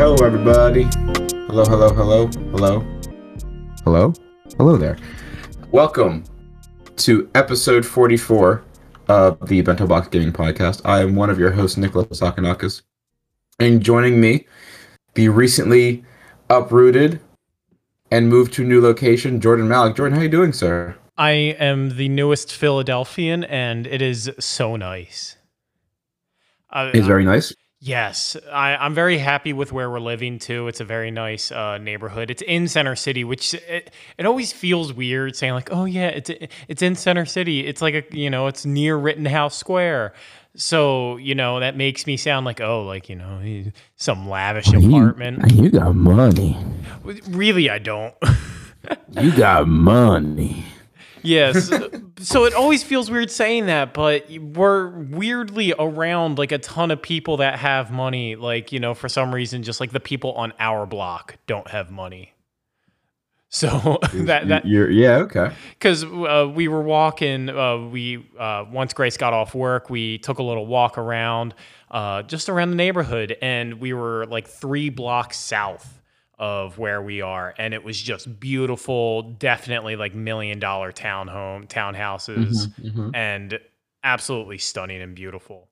Howdy ho, everybody. Hello, hello, hello, hello. Hello? Hello there. Welcome to episode 44 of the Bento Box Gaming Podcast. I am one of your hosts, Nicholas Sakanakis. And joining me, the recently uprooted and moved to new location, Jordan Malik. Jordan, how are you doing, sir? I am the newest Philadelphian, and it is so nice. Uh, It's very nice. Yes, I, I'm very happy with where we're living too. It's a very nice uh, neighborhood. It's in Center City, which it, it always feels weird saying like, "Oh yeah, it's it's in Center City." It's like a you know, it's near Rittenhouse Square. So you know that makes me sound like oh, like you know, some lavish apartment. You got money. Really, I don't. You got money. Yes. so it always feels weird saying that, but we're weirdly around like a ton of people that have money. Like, you know, for some reason, just like the people on our block don't have money. So that that You're yeah okay. because uh, we were walking, uh, we uh, once Grace got off work, we took a little walk around, uh, just around the neighborhood, and we were like three blocks south of where we are, and it was just beautiful, definitely like million dollar townhome townhouses, Mm-hmm, and absolutely stunning and beautiful.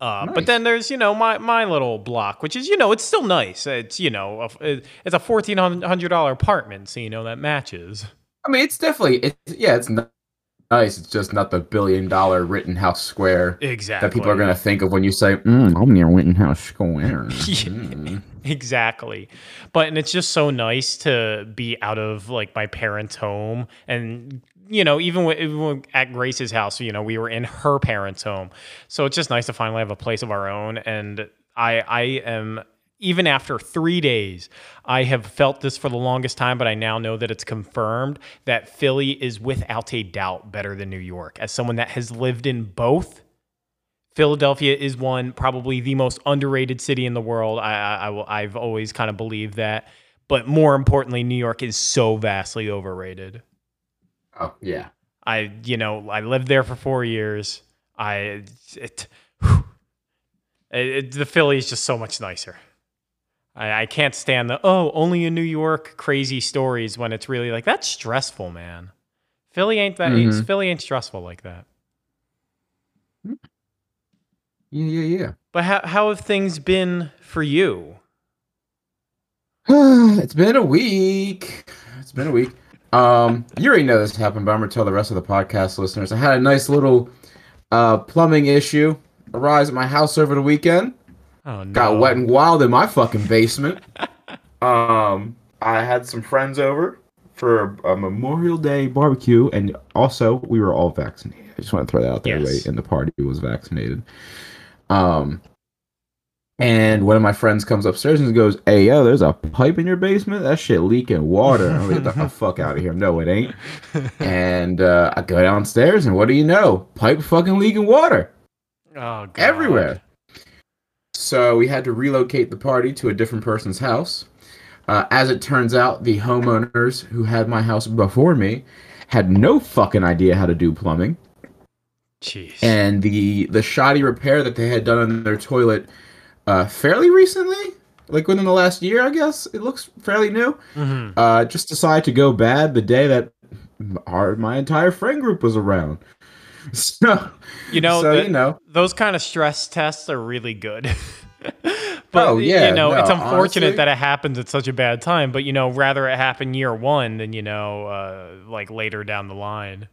Uh, Nice. But then there's you know my my little block, which is you know it's still nice. It's you know a, it's a fourteen hundred dollar apartment, so you know that matches. I mean, it's definitely it's yeah, it's nice. It's just not the billion dollar Rittenhouse Square Exactly. that people are gonna think of when you say, mm, "I'm near Rittenhouse Square." Mm. Exactly. But and it's just so nice to be out of like my parents' home and you know, even, when, even at Grace's house, you know, we were in her parents' home. So it's just nice to finally have a place of our own and I I am even after 3 days, I have felt this for the longest time, but I now know that it's confirmed that Philly is without a doubt better than New York. As someone that has lived in both, Philadelphia is one probably the most underrated city in the world. I, I, I I've always kind of believed that, but more importantly, New York is so vastly overrated. Oh yeah. I you know I lived there for four years. I it. It- it- the Philly is just so much nicer. I, I can't stand the oh only in New York crazy stories when it's really like that's stressful, man. Philly ain't that Mhm. Philly ain't stressful like that. Yeah, yeah, yeah. But how how have things been for you? it's been a week. It's been a week. Um, you already know this happened, but I'm gonna tell the rest of the podcast listeners. I had a nice little uh plumbing issue arise at my house over the weekend. Oh no. Got wet and wild in my fucking basement. um, I had some friends over for a Memorial Day barbecue, and also we were all vaccinated. I just want to throw that out there. Yes. Right, and the party was vaccinated. Um, and one of my friends comes upstairs and goes, "Hey, yo, there's a pipe in your basement. That shit leaking water." I'm like, "Get the fuck out of here!" No, it ain't. and uh, I go downstairs, and what do you know? Pipe fucking leaking water Oh god. everywhere. So we had to relocate the party to a different person's house. Uh, as it turns out, the homeowners who had my house before me had no fucking idea how to do plumbing, Jeez. and the the shoddy repair that they had done on their toilet uh, fairly recently, like within the last year, I guess it looks fairly new. Mhm. Uh, just decided to go bad the day that our my entire friend group was around. So You know, so the- you know, those kind of stress tests are really good. but Oh, yeah, you know, no, it's unfortunate honestly- that it happens at such a bad time. But you know, rather it happen year one than you know, uh, like later down the line.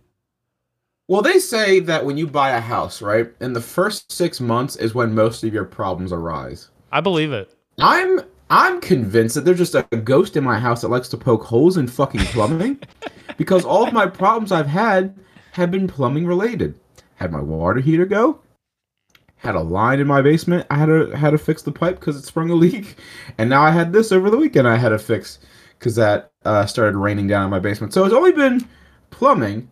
Well, they say that when you buy a house, right, in the first six months is when most of your problems arise. I believe it. I'm I'm convinced that there's just a ghost in my house that likes to poke holes in fucking plumbing, because all of my problems I've had have been plumbing related. Had my water heater go, had a line in my basement. I had to had to fix the pipe because it sprung a leak, and now I had this over the weekend. I had to fix because that uh, started raining down in my basement. So it's only been plumbing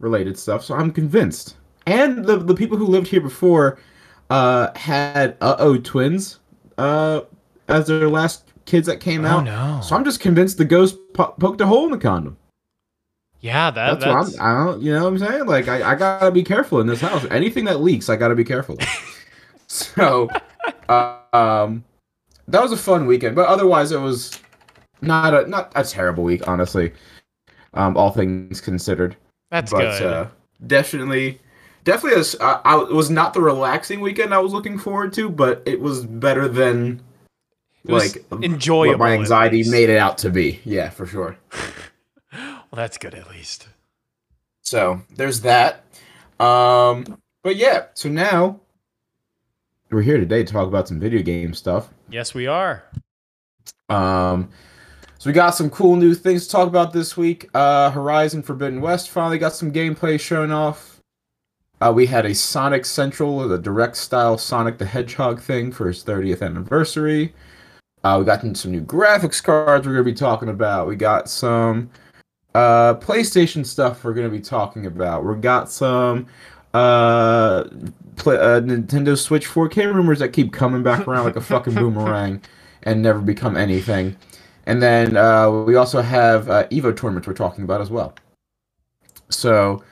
related stuff. So I'm convinced. And the the people who lived here before uh, had uh oh twins uh, as their last kids that came Oh out. no. So I'm just convinced the ghost po- poked a hole in the condom. yeah, that, That's, that's, what I'm. I don't. You know what I'm saying? Like I, I gotta be careful in this house. Anything that leaks, I gotta be careful. so, uh, um, that was a fun weekend, but otherwise it was not a not a terrible week, honestly. Um, all things considered. That's but good. uh, definitely, definitely, I, I it was not the relaxing weekend I was looking forward to, but it was better than It like enjoyable, what my anxiety made it out to be. Yeah, for sure. well, that's good at least. So there's that. Um, but yeah, so now we're here today to talk about some video game stuff. Yes, we are. Um, so we got some cool new things to talk about this week. Uh, Horizon Forbidden West finally got some gameplay shown off. Uh, we had a Sonic Central, the direct style Sonic the Hedgehog thing for his 30th anniversary. Uh, we got some new graphics cards we're going to be talking about. We got some uh, PlayStation stuff we're going to be talking about. We got some uh, play, uh, Nintendo Switch 4K rumors that keep coming back around like a fucking boomerang and never become anything. And then uh, we also have uh, Evo tournaments we're talking about as well. So,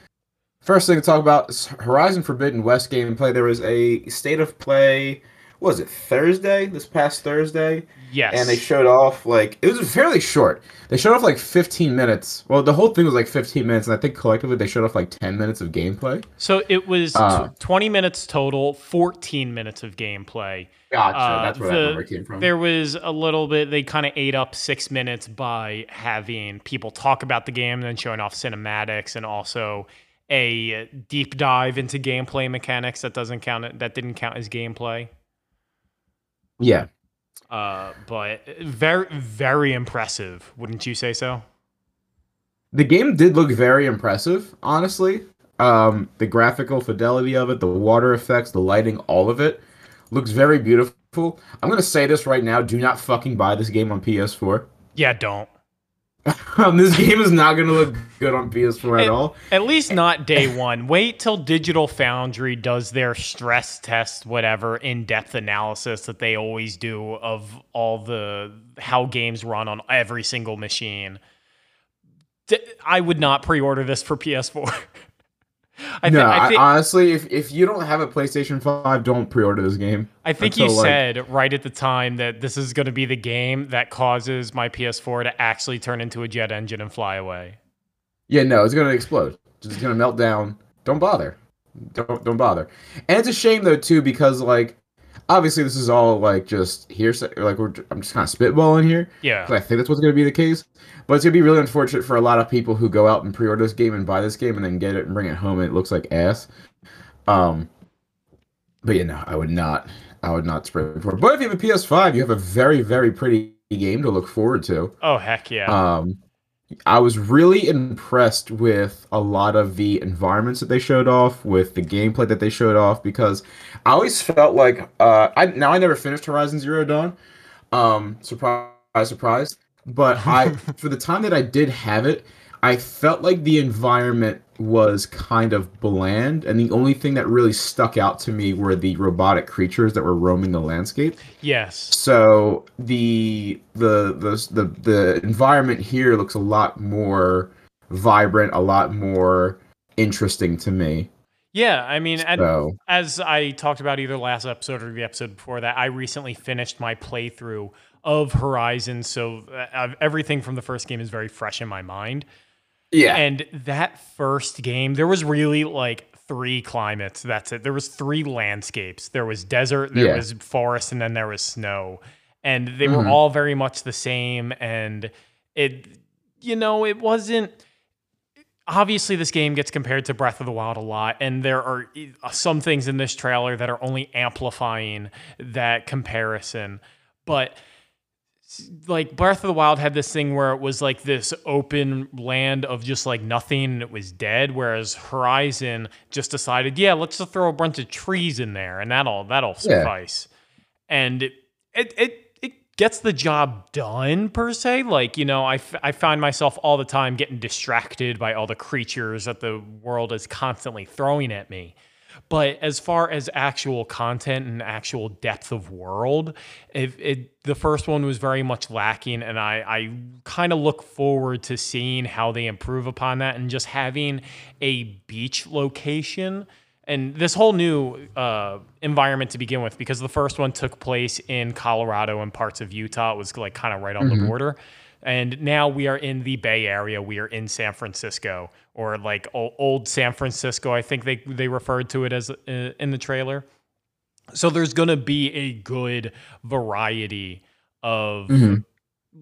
first thing to talk about is Horizon Forbidden West gameplay. There was a state of play. Was it Thursday? This past Thursday, Yes. and they showed off like it was fairly short. They showed off like 15 minutes. Well, the whole thing was like 15 minutes, and I think collectively they showed off like 10 minutes of gameplay. so it was Uh, 20 minutes total, 14 minutes of gameplay. Gotcha. Uh, That's where the- that number came from. There was a little bit, they kind of ate up six minutes by having people talk about the game and then showing off cinematics and also a deep dive into gameplay mechanics that doesn't count, that didn't count as gameplay. Yeah. Uh, but very, very impressive. Wouldn't you say so? The game did look very impressive, honestly. Um, the graphical fidelity of it, the water effects, the lighting, all of it looks very beautiful. I'm gonna say this right now: do not fucking buy this game on PS4. Yeah, don't. Um, this game is not gonna look good on PS4 at It- all. At least not day one. Wait till Digital Foundry does their stress test, whatever in depth analysis that they always do of all the how games run on every single machine. D- I would not pre-order this for PS4. I, no, I I honestly, if if you don't have a PlayStation 5, don't pre-order this game. I think you like- said right at the time that this is going to be the game that causes my PS4 to actually turn into a jet engine and fly away. Yeah, no, it's gonna explode. It's gonna melt down. Don't bother. Don't don't bother. And it's a shame though too because like obviously this is all like just hearsay. Like we're I'm just kind of spitballing here. yeah I think that's what's gonna be the case. But it's gonna be really unfortunate for a lot of people who go out and pre-order this game and buy this game and then get it and bring it home and it looks like ass. Um. But yeah, no, I would not. I would not spray it for. But if you have a PS5, you have a very very pretty game to look forward to. Oh heck yeah. Um, I was really impressed with a lot of the environments that they showed off, with the gameplay that they showed off, because I always felt like uh, I now I never finished Horizon Zero Dawn. Um, surprise, surprise. But I, for the time that I did have it, I felt like the environment was kind of bland, and the only thing that really stuck out to me were the robotic creatures that were roaming the landscape. yes. So the the the the the environment here looks a lot more vibrant, a lot more interesting to me. Yeah, I mean, So as I talked about either last episode or the episode before that, I recently finished my playthrough of Horizon, so uh, everything from the first game is very fresh in my mind. yeah, And that first game, there was really like three climates. That's it. There was three landscapes. There was desert, there Yeah. was forest, and then there was snow. And they were Mhm. all very much the same. And it, you know, it wasn't. Obviously, this game gets compared to Breath of the Wild a lot, and there are uh, some things in this trailer that are only amplifying that comparison. But like Breath of the Wild had this thing where it was like this open land of just like nothing and it was dead, whereas Horizon just decided, yeah, let's just throw a bunch of trees in there and that'll that'll Yeah. suffice. And it, it it it gets the job done per se. Like you know, I, f- I find myself all the time getting distracted by all the creatures that the world is constantly throwing at me. But as far as actual content and actual depth of world, it, it the first one was very much lacking, and I, I kind of look forward to seeing how they improve upon that and just having a beach location and this whole new uh, environment to begin with, because the first one took place in Colorado and parts of Utah, it was like kind of right on the border. And now we are in the Bay Area. We are in San Francisco, or like old San Francisco. I think they they referred to it as uh, in the trailer. So there's gonna be a good variety of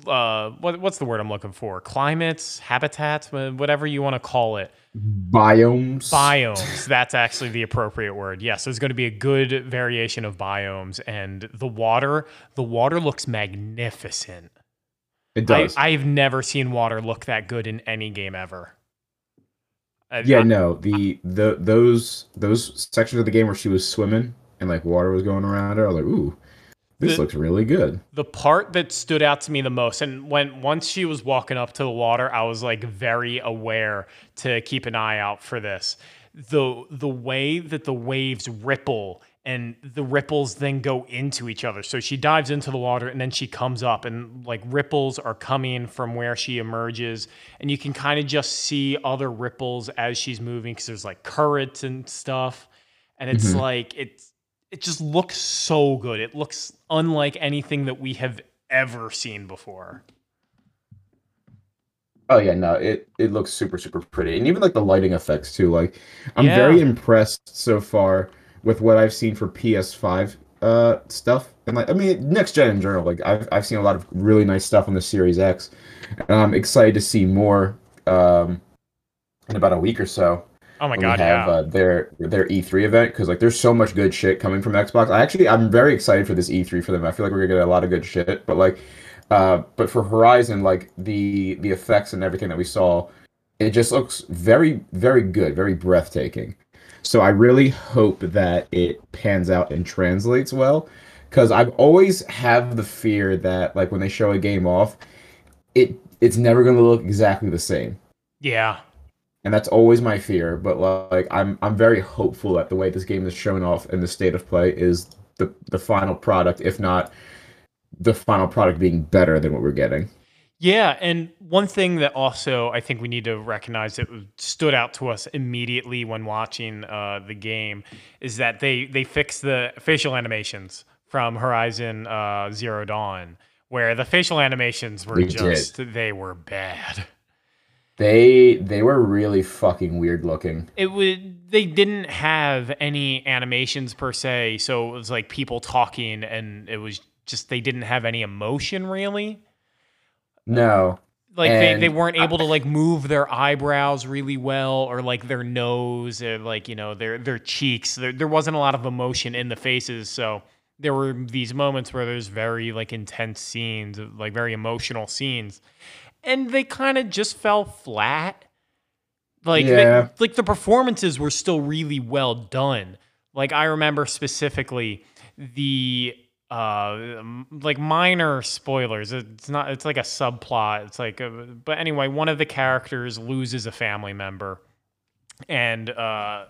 uh, what, what's the word I'm looking for? Climates, habitats, whatever you want to call it. Biomes. Biomes. That's actually the appropriate word. Yes, there's going to be a good variation of biomes, and the water. The water looks magnificent. It I, does. I've never seen water look that good in any game ever. I- yeah, I- no. The the those those sections of the game where she was swimming and like water was going around her, I was like, ooh, this The- looks really good. the part that stood out to me the most and when once she was walking up to the water i was like very aware to keep an eye out for this the the way that the waves ripple and the ripples then go into each other so she dives into the water and then she comes up and like ripples are coming from where she emerges and you can kind of just see other ripples as she's moving because there's like currents and stuff and it's Mhm. like it's it just looks so good. It looks unlike anything that we have ever seen before. Oh yeah, no, it it looks super super pretty, and even like the lighting effects too. Like, I'm Yeah. very impressed so far with what I've seen for PS5 uh stuff, and like I mean next gen in general. Like I've I've seen a lot of really nice stuff on the Series X, and I'm excited to see more um in about a week or so. Oh my god, have yeah. uh, their their E3 event because like there's so much good shit coming from Xbox. I actually I'm very excited for this E3 for them. I feel like we're gonna get a lot of good shit. But like, uh, but for Horizon, like the the effects and everything that we saw, it just looks very very good, very breathtaking. So I really hope that it pans out and translates well, because I've always have the fear that like when they show a game off, it it's never gonna look exactly the same yeah. And that's always my fear. But like, I'm I'm very hopeful that the way this game is shown off in the state of play is the the final product, if not the final product being better than what we're getting. Yeah, and one thing that also I think we need to recognize that stood out to us immediately when watching uh, the game is that they they fixed the facial animations from Horizon uh, Zero Dawn, where the facial animations were They just they were bad. They they were really fucking weird looking. it would they didn't have any animations per se so it was like people talking and it was just they didn't have any emotion really. No, like they, they weren't able to like move their eyebrows really well or like their nose or like you know their their cheeks. There, there wasn't a lot of emotion in the faces so there were these moments where there's very like intense scenes like very emotional scenes and they kind of just fell flat. Like they- like the performances were still really well done. Like i remember specifically the uh like minor spoilers. It's not it's like a subplot. It's like a, but anyway one of the characters loses a family member. And uh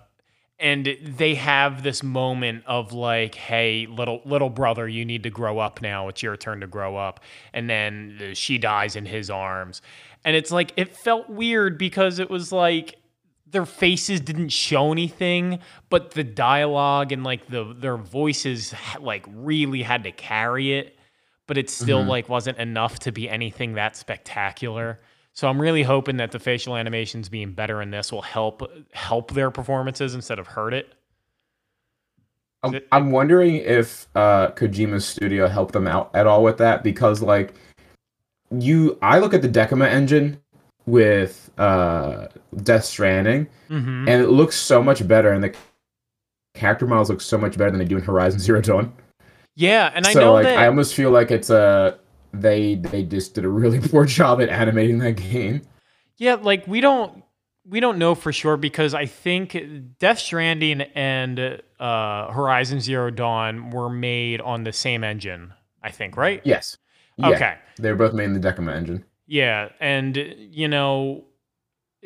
and they have this moment of like hey little little brother you need to grow up now. It's your turn to grow up. And then uh, she dies in his arms. And it's like it felt weird because it was like their faces didn't show anything but the dialogue and like the their voices like really had to carry it. But it still Mhm. like wasn't enough to be anything that spectacular so i'm really hoping that the facial animations being better in this will help help their performances instead of hurt it I'm, I'm wondering if uh, Kojima's studio helped them out at all with that because like you, I look at the Decima engine with uh, Death Stranding, mm-hmm. and it looks so much better, and the character models look so much better than they do in Horizon Zero Dawn. yeah and i so know like that I almost feel like it's a they they just did a really poor job at animating that game. Yeah, like we don't we don't know for sure because I think Death Stranding and uh, Horizon Zero Dawn were made on the same engine. I think, right? Yes. Yeah, Okay. They were both made in the Decima engine. Yeah, and you know,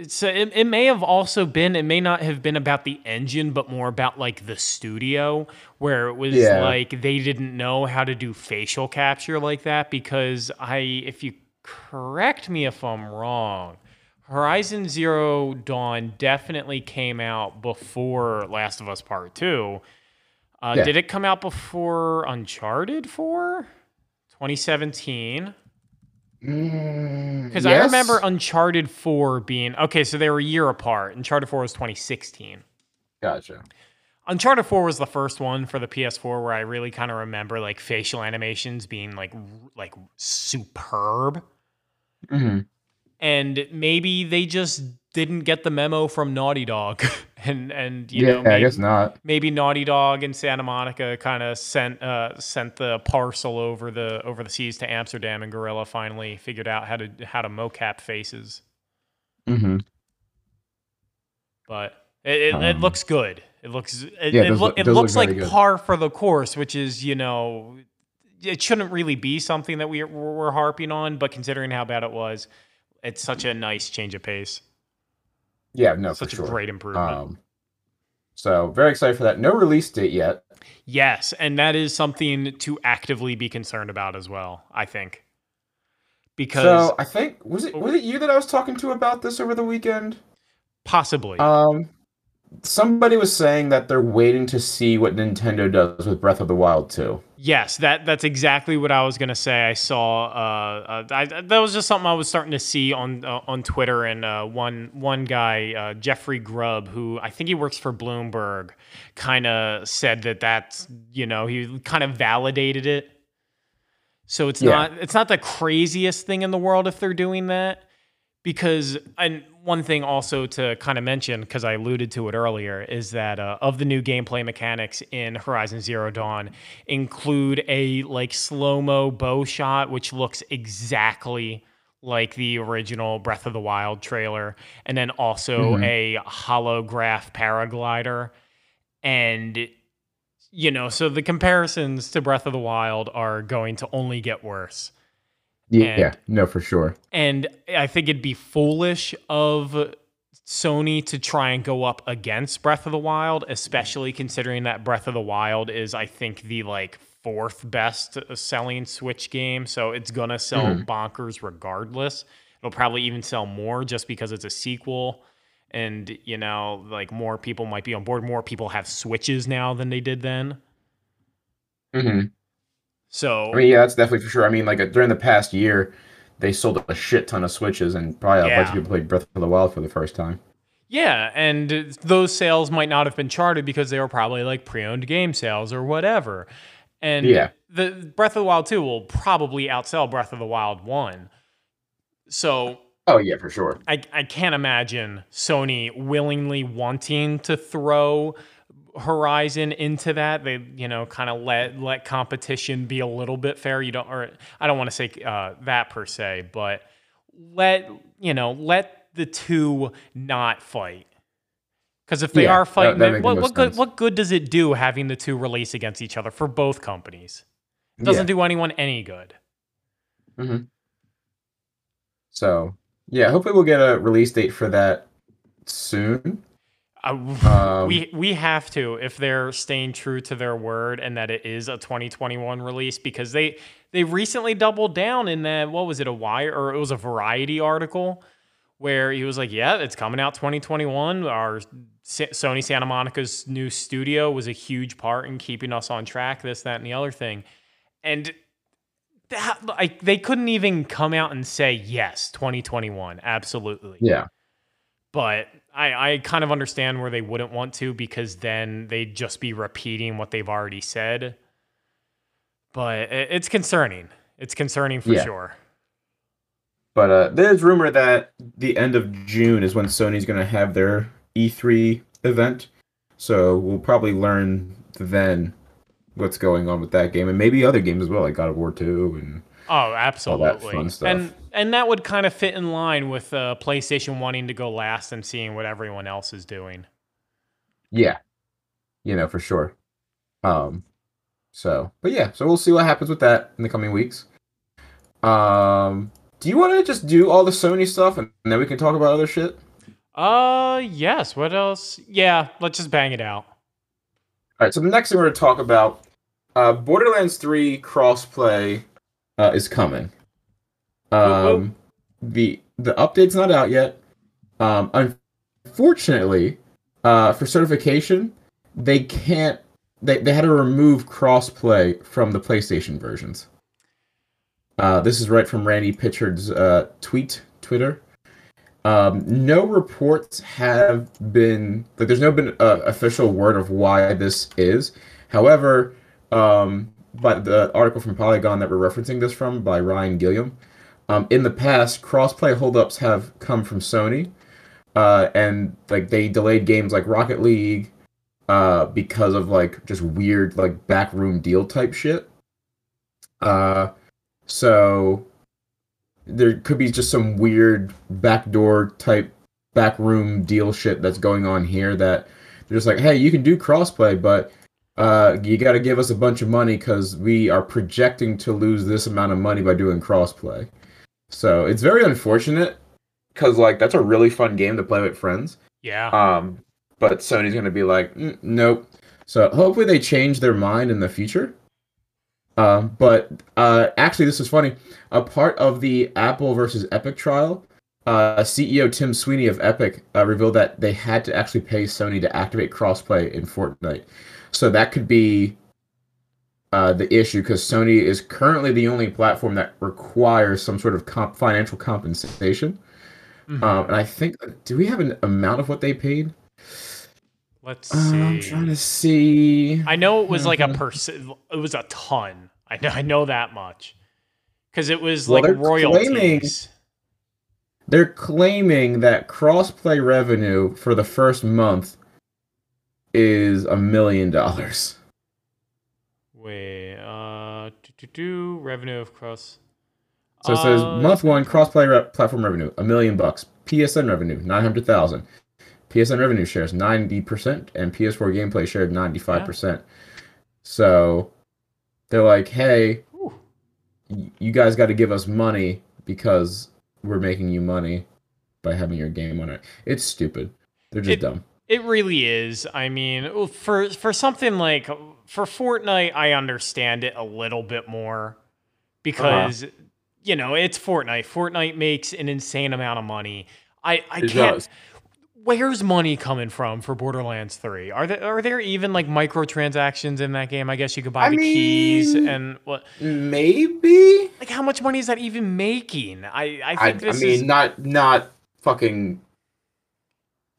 it's it, it may have also been it may not have been about the engine, but more about like the studio where it was Yeah. like they didn't know how to do facial capture like that because I, if you correct me if I'm wrong, Horizon Zero Dawn definitely came out before Last of Us Part 2. Uh, Yeah. Did it come out before Uncharted 4? 2017? Because I Yes? remember Uncharted 4 being okay, so they were a year apart. Uncharted 4 was 2016. Gotcha. Uncharted 4 was the first one for the PS4 where I really kind of remember like facial animations being like like superb. hmm And maybe they just didn't get the memo from Naughty Dog. and and you Yeah, know I guess not. maybe Naughty Dog and Santa Monica kind of sent uh, sent the parcel over the over the seas to Amsterdam and Guerrilla finally figured out how to how to mocap faces. Mm-hmm. but it, it, it Um, looks good. It looks it, Yeah, it, loo- it look looks very like par for the course, which is you know it shouldn't really be something that we we're, we're harping on, but considering how bad it was, it's such a nice change of pace, Yeah, no, such a sure. great improvement. Um, so very excited for that. No release date yet. yes, and that is something to actively be concerned about as well. I think because So I think was it was it you that I was talking to about this over the weekend? possibly Um, somebody was saying that they're waiting to see what Nintendo does with Breath of the Wild 2. Yes, that that's exactly what I was gonna say. I saw uh, uh I, that was just something I was starting to see on uh, on Twitter, and uh, one one guy, uh, Jeffrey Grubb, who I think he works for Bloomberg, kind of said that that's you know he kind of validated it. So it's Yeah. not it's not the craziest thing in the world if they're doing that because and one thing also to kind of mention because I alluded to it earlier is that uh, of the new gameplay mechanics in Horizon Zero Dawn include a like slow mo bow shot which looks exactly like the original Breath of the Wild trailer, and then also Mhm. a holograph paraglider, and you know so the comparisons to Breath of the Wild are going to only get worse. Yeah, And- yeah, no, for sure. And I think it'd be foolish of Sony to try and go up against Breath of the Wild, especially considering that Breath of the Wild is, I think, the like fourth best selling Switch game. So it's gonna sell Mhm. bonkers regardless. It'll probably even sell more just because it's a sequel. And you know, like more people might be on board. More people have Switches now than they did then. hmm So I mean, yeah, that's definitely for sure. I mean, like uh, during the past year, they sold a shit ton of Switches, and probably a bunch of people played Breath of the Wild for the first time. Yeah, and those sales might not have been charted because they were probably like pre-owned game sales or whatever. And Yeah. the Breath of the Wild 2 will probably outsell Breath of the Wild 1. So Oh yeah, for sure. I, I can't imagine Sony willingly wanting to throw Horizon into that. They, you know, kind of let let competition be a little bit fair. You don't, or I don't want to say uh, that per se, but let you know, let the two not fight. Because if they Yeah, are fighting, that makes what what good what good does it do having the two release against each other for both companies? It doesn't do anyone any good. hmm So yeah, hopefully we'll get a release date for that soon. Uh, Um, we we have to if they're staying true to their word and that it is a 2021 release because they they recently doubled down in that what was it a wire or it was a variety article where he was like yeah it's coming out 2021 our Sony Santa Monica's new studio was a huge part in keeping us on track this that and the other thing. And that like they couldn't even come out and say yes 2021 absolutely. Yeah. but I, I kind of understand where they wouldn't want to because then they'd just be repeating what they've already said. But it, it's concerning. It's concerning for Yeah. sure. But uh, there's rumor that the end of June is when Sony's going to have their E3 event. So we'll probably learn then what's going on with that game and maybe other games as well, like God of War 2 and Oh, absolutely. And and that would kind of fit in line with uh, PlayStation wanting to go last and seeing what everyone else is doing. yeah, you know for sure. Um, so but yeah, so we'll see what happens with that in the coming weeks. Um, do you want to just do all the Sony stuff and then we can talk about other shit? Uh, yes. What else? Yeah, let's just bang it out. All right, so the next thing we're going to talk about, uh, Borderlands 3 crossplay uh, is coming. Um, the the update's not out yet, Um, unfortunately, uh, for certification, they can't. They, they had to remove crossplay from the PlayStation versions. Uh, this is right from Randy Pitchford's uh, tweet, Twitter. Um, no reports have been like. There's no been uh, official word of why this is. However, um, but the article from Polygon that we're referencing this from by Ryan Gilliam, um, in the past, crossplay holdups have come from Sony, uh, and like they delayed games like Rocket League, uh, because of like just weird like backroom deal type shit. Uh, so there could be just some weird backdoor type backroom deal shit that's going on here that they're just like, hey, you can do crossplay, but uh, you got to give us a bunch of money because we are projecting to lose this amount of money by doing crossplay. So it's very unfortunate because like that's a really fun game to play with friends. Yeah. Um, but Sony's gonna be like, "Mm, nope. So hopefully they change their mind in the future. Um, but uh, actually, this is funny. A part of the Apple versus Epic trial, uh, CEO Tim Sweeney of Epic uh, revealed that they had to actually pay Sony to activate crossplay in Fortnite. So that could be uh, the issue because Sony is currently the only platform that requires some sort of comp- financial compensation. Mhm. Um, and I think, do we have an amount of what they paid? Let's Uh, see. I'm trying to see. I know it was like a percent. It was a ton. I know. I know that much. Because it was Well, like they're royalties. claiming- They're claiming that crossplay revenue for the first month is a million dollars. Wait. Uh. Do, do, do, revenue of cross. So it says Uh, month one crossplay re- platform revenue a million bucks. PSN revenue nine hundred thousand. PSN revenue shares ninety percent, and PS4 gameplay shared ninety five percent. So they're like, hey, y- you guys got to give us money because we're making you money by having your game on it. It's stupid. They're just It- dumb. It really is. I mean, for for something like for Fortnite, I understand it a little bit more because you know it's Fortnite. Fortnite makes an insane amount of money. I I It can't. does. Where's money coming from for Borderlands Three? Are there are there even like microtransactions in that game? I guess you could buy I the keys and what? Maybe. Like how much money is that even making? I I I, think I this mean, is not not fucking.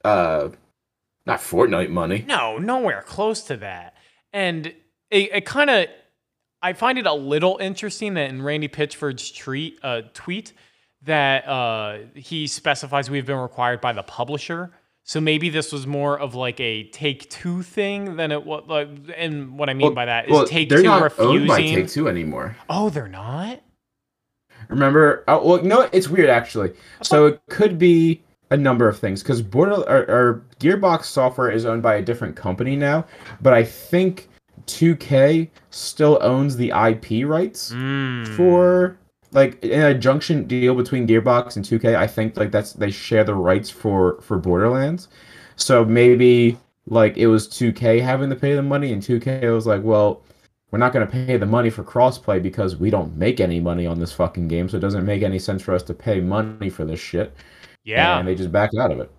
Uh, not Fortnite money. No, nowhere close to that. And it, it kind of, I find it a little interesting that in Randy Pitchford's tweet, uh, tweet that uh, he specifies we've been required by the publisher. So maybe this was more of like a Take Two thing than it was. Like, and what I mean Well- by that is Well, Take Two not refusing. owned by Take Two anymore. Oh, they're not. Remember? Oh, well, no, it's weird actually. So it could be a number of things because Border or, or Gearbox Software is owned by a different company now, but I think 2K still owns the IP rights Mm. for like in a junction deal between Gearbox and 2K. I think like that's they share the rights for for Borderlands. So maybe like it was 2K having to pay the money, and 2K was like, well, we're not going to pay the money for crossplay because we don't make any money on this fucking game, so it doesn't make any sense for us to pay money for this shit. Yeah. and they just backed out of it.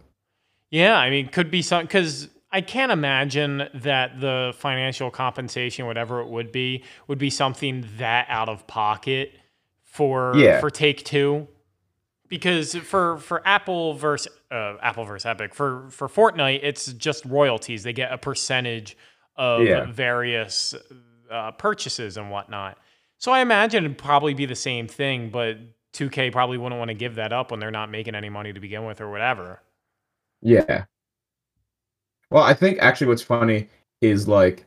Yeah, I mean, could be some because I can't imagine that the financial compensation, whatever it would be, would be something that out of pocket for Yeah. for Take Two. Because for for Apple versus uh, Apple versus Epic for for Fortnite, it's just royalties. They get a percentage of Yeah. various uh, purchases and whatnot. So I imagine it'd probably be the same thing, but 2K probably wouldn't want to give that up when they're not making any money to begin with or whatever. Yeah. Well, I think actually what's funny is like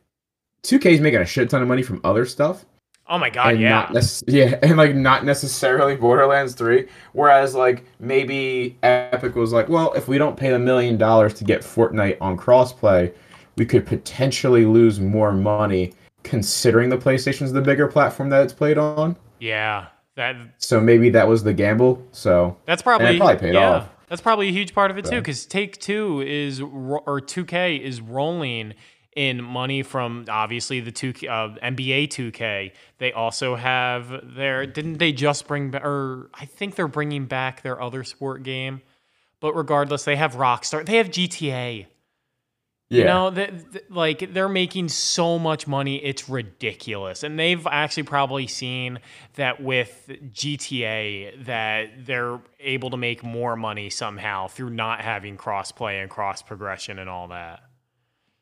2K is making a shit ton of money from other stuff. Oh my god, and yeah. nec- yeah, and like not necessarily Borderlands 3. Whereas like maybe Epic was like, well, if we don't pay the million dollars to get Fortnite on crossplay, we could potentially lose more money considering the PlayStation's the bigger platform that it's played on. Yeah, that So maybe that was the gamble. So that's probably probably paid yeah, off. That's probably a huge part of it too, because Take Two is or 2K is rolling in money from obviously the two uh, NBA 2K. They also have their didn't they just bring back or I think they're bringing back their other sport game, But regardless, they have Rockstar. They have GTA. Yeah. You know, th- th- like they're making so much money, it's ridiculous. And they've actually probably seen that with GTA that they're able to make more money somehow through not having crossplay and cross progression and all that.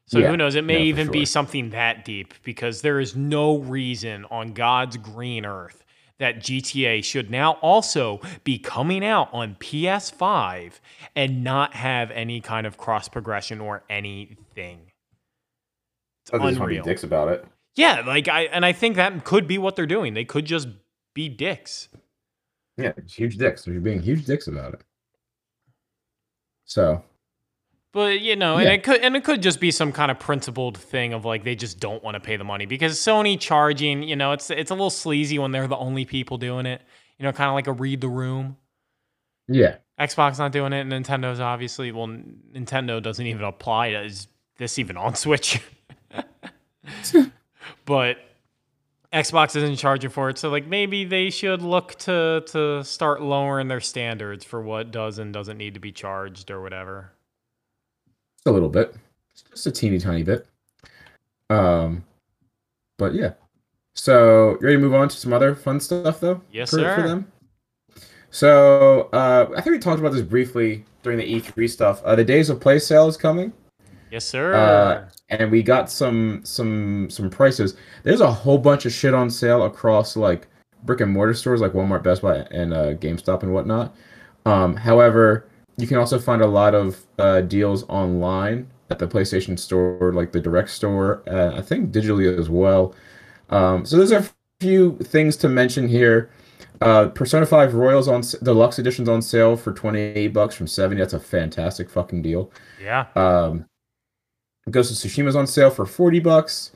So Yeah. who knows? It may even be something that deep because there is no reason on God's green earth that GTA should now also be coming out on PS5 and not have any kind of cross progression or anything. It's Oh, they want to be unreal. dicks about it. Yeah, like I and I think that could be what they're doing. They could just be dicks. Yeah, huge dicks. They're being huge dicks about it. So But you know, and it could and it could just be some kind of principled thing of like they just don't want to pay the money because Sony charging, you know, it's it's a little sleazy when they're the only people doing it. You know, kind of like a read the room. yeah, Xbox not doing it, and Nintendo's obviously well, Nintendo doesn't even apply. to- Is this even on Switch? but Xbox isn't charging for it, so like maybe they should look to to start lowering their standards for what does and doesn't need to be charged or whatever. A little bit, just a teeny tiny bit. Um, but yeah. So you ready to move on to some other fun stuff though? Yes, for, sir. For them. So uh, I think we talked about this briefly during the E3 stuff. Uh, the Days of Play sale is coming. Yes, sir. Uh, and we got some some some prices. There's a whole bunch of shit on sale across like brick and mortar stores like Walmart, Best Buy, and uh, GameStop and whatnot. Um, however, you can also find a lot of uh, deals online at the PlayStation Store, like the Direct Store. Uh, I think digitally as well. Um, so there's a few things to mention here. Uh, Persona 5 Royals on deluxe editions on sale for 28 bucks from 70. That's a fantastic fucking deal. yeah. Um, Ghost of Tsushima's on sale for 40 bucks.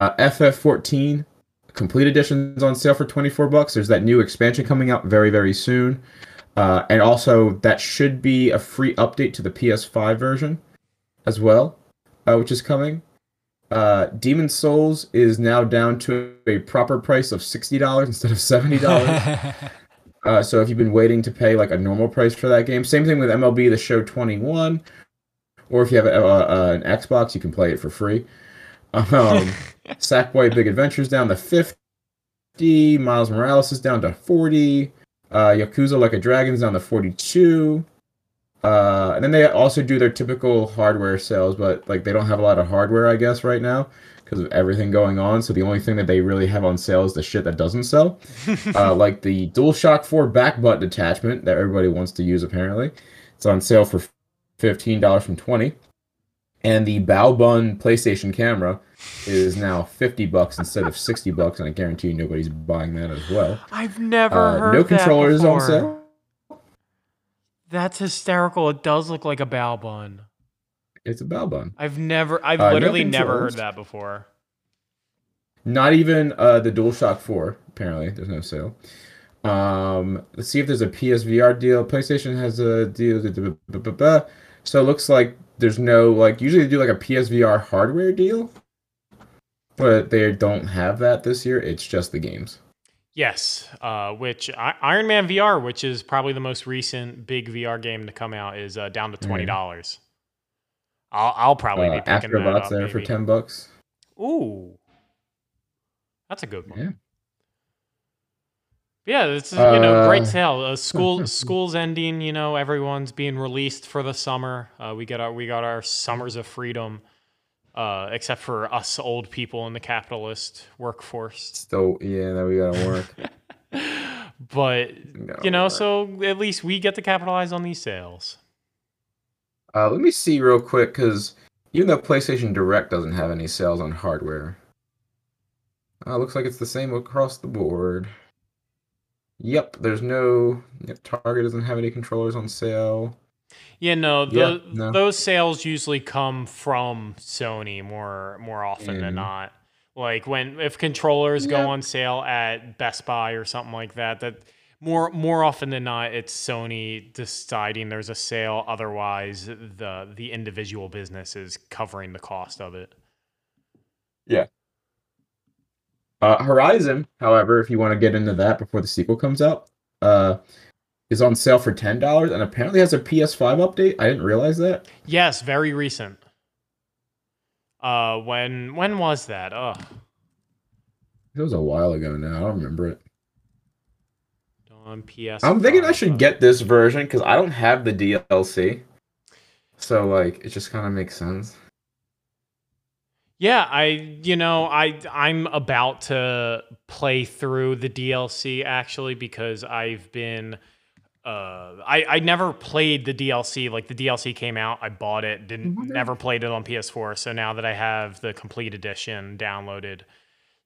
Uh, FF14 complete editions on sale for 24 bucks. There's that new expansion coming out very very soon. Uh, and also that should be a free update to the PS5 version as well, uh, which is coming. Uh, Demon Souls is now down to a proper price of $60 instead of $70. Uh, so if you've been waiting to pay like a normal price for that game, same thing with MLB The Show 21, or if you have a, uh, an Xbox, you can play it for free. Um, Sackboy Big Adventures down to 50, Miles Morales is down to 40, uh, Yakuza Like a Dragon's down to 42. Uh, and then they also do their typical hardware sales, but like they don't have a lot of hardware, I guess, right now because of everything going on. So the only thing that they really have on sale is the shit that doesn't sell uh, like the DualShock 4 back button attachment that everybody wants to use. Apparently, it's on sale for fifteen dollars from twenty, and the Balbun PlayStation camera is now fifty bucks instead of sixty bucks, and I guarantee you nobody's buying that as well. I've never Uh, heard no that controllers on sale. That's hysterical. It does look like a bow bun. It's a Balbun. I've never, I've Uh, no literally never heard that before. Not even uh, the DualShock 4. Apparently, there's no sale. Um, let's see if there's a PSVR deal. PlayStation has a deal. So it looks like there's no like. Usually they do like a PSVR hardware deal, but they don't have that this year. It's just the games. Yes, uh, which I, Iron Man VR, which is probably the most recent big VR game to come out, is uh, down to twenty dollars. I'll, I'll probably Uh, be picking that up. there for ten bucks. Ooh, that's a good one. Yeah. It's you know Uh, great sale. Uh, school school's ending. You know everyone's being released for the summer. Uh, we got our we got our summers of freedom, uh, except for us old people in the capitalist workforce. Still, yeah, now we gotta work. But No, you know, so at least we get to capitalize on these sales. Uh, let me see real quick because even though PlayStation Direct doesn't have any sales on hardware, uh, looks like it's the same across the board. Yep, there's no. Yep, Target doesn't have any controllers on sale. Yeah, no, Yeah, no. those sales usually come from Sony more more often than Mhm. not. Like when if controllers go on sale at Best Buy or something like that, that more more often than not it's Sony deciding there's a sale. Otherwise, the the individual business is covering the cost of it. Uh, Horizon, however, if you want to get into that before the sequel comes out, uh, is on sale for ten dollars, and apparently has a PS5 update. I didn't realize that. Yes, very recent. Uh, when when was that? Oh, It was a while ago now. I don't remember it. on PS. I'm thinking I should get this version because I don't have the DLC. So like, it just kind of makes sense. Yeah, I you know I I'm about to play through the DLC actually because I've been uh I I never played the DLC like the DLC came out I bought it didn't Mhm. never played it on PS4 so now that I have the complete edition downloaded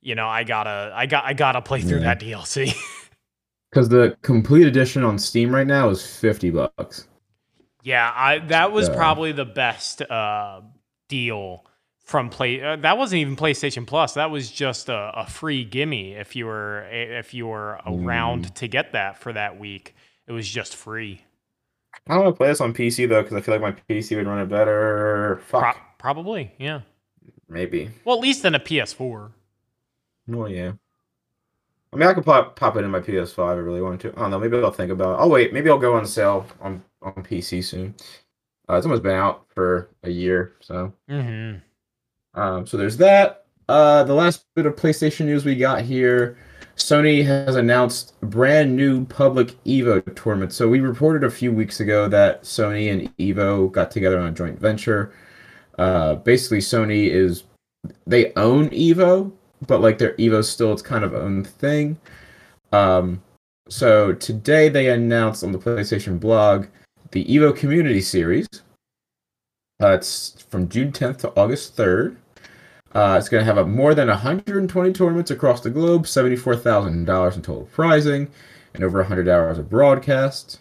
you know I gotta I got I gotta play through Yeah. that DLC Because the complete edition on Steam right now is fifty bucks. yeah I that was Yeah. probably the best uh deal from play uh, that wasn't even PlayStation Plus that was just a, a free gimme if you were if you were around Mm. to get that for that week it was just free I don't want to play this on PC though because I feel like my PC would run it better. Fuck, Pro- probably yeah maybe. well at least than a PS4 Well, yeah. I mean, I could pop pop it in my PS5 if I really wanted to. I don't know. Maybe I'll think about. it. I'll wait. Maybe I'll go on sale on on PC soon. Uh, it's almost been out for a year, so mm-hmm. Um, so there's that. Uh, the last bit of PlayStation news we got here. Sony has announced a brand new public Evo tournament. So we reported a few weeks ago that Sony and Evo got together on a joint venture. Uh, basically, Sony is they own Evo, but like their Evo still its kind of own thing. Um, so today they announced on the PlayStation blog the Evo Community Series. Uh, it's from June 10th to August 3rd. Uh, it's going to have a, more than 120 tournaments across the globe, $74,000 in total prizing, and over 100 hours of broadcast.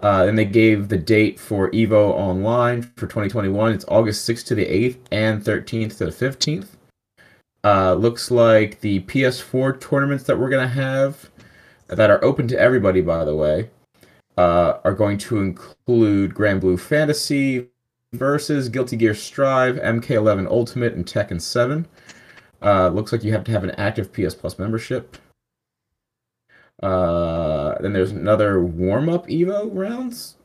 Uh, and they gave the date for Evo Online for 2021. It's August 6th to the 8th and 13th to the 15th. Uh, looks like the PS4 tournaments that we're going to have, that are open to everybody, by the way, uh, are going to include Granblue Fantasy, versus Guilty Gear Strive, MK11 Ultimate, and Tekken 7. Uh, looks like you have to have an active PS Plus membership. Uh, then there's another warm up Evo rounds.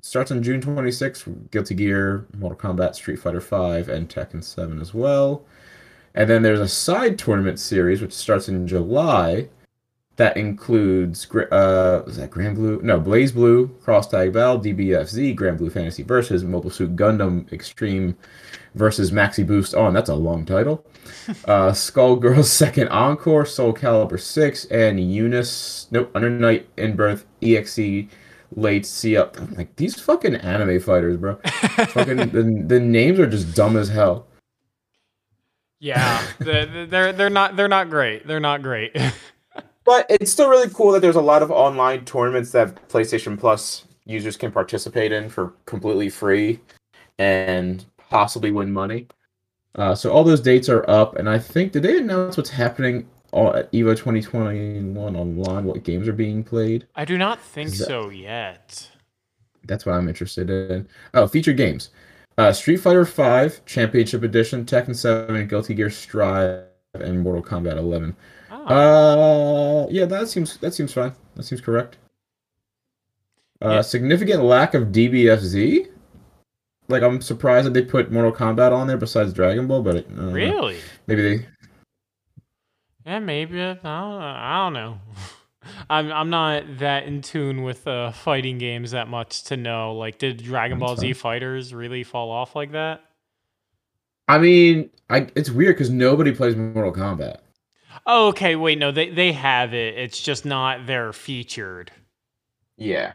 Starts on June 26th. Guilty Gear, Mortal Kombat, Street Fighter 5, and Tekken 7 as well. And then there's a side tournament series which starts in July that includes uh was that Granblue? No, BlazBlue, Cross Tag Battle, DBFZ, Granblue Fantasy versus Mobile Suit Gundam Extreme versus Maxi Boost on. that's a long title. uh Skullgirls Second Encore, Soul Calibur 6, and Eunice nope, Under Night in Birth EXE late see up. I'm like these fucking anime fighters, bro. fucking the, the names are just dumb as hell. yeah they're, they're they're not they're not great they're not great But it's still really cool that there's a lot of online tournaments that PlayStation Plus users can participate in for completely free and possibly win money. Uh, so all those dates are up, and I think did they announce what's happening at Evo 2021 online? What games are being played? I do not think that- so yet That's what I'm interested in. Oh, featured games: uh, Street Fighter V Championship Edition, Tekken 7, Guilty Gear Strive, and Mortal Kombat 11. Uh, yeah, that seems that seems fine. That seems correct. Uh, Yeah. significant lack of DBFZ. Like, I'm surprised that they put Mortal Kombat on there besides Dragon Ball, but uh, really maybe they. Yeah, maybe. I don't, I don't know. I'm I'm not that in tune with uh, fighting games that much to know. Like, did Dragon Ball Z fighters really fall off like that? I mean, I it's weird because nobody plays Mortal Kombat. Oh, okay. Wait, no, they they have it. It's just not they're featured. Yeah.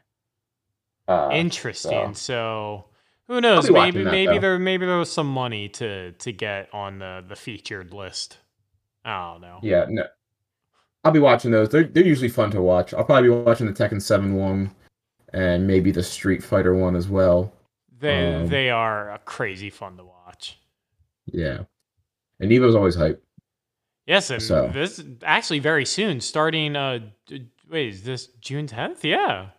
Uh, Interesting. so- So, who knows? be Maybe that, maybe there maybe there was some money to to get on the the featured list. I don't know. yeah, no. I'll be watching those. They're they're usually fun to watch. I'll probably be watching the Tekken Seven one, and maybe the Street Fighter one as well. They Um, they are crazy fun to watch. Yeah. And Evo's always hype. Yes, and So- this actually very soon, starting. Uh, wait, is this June tenth? Yeah,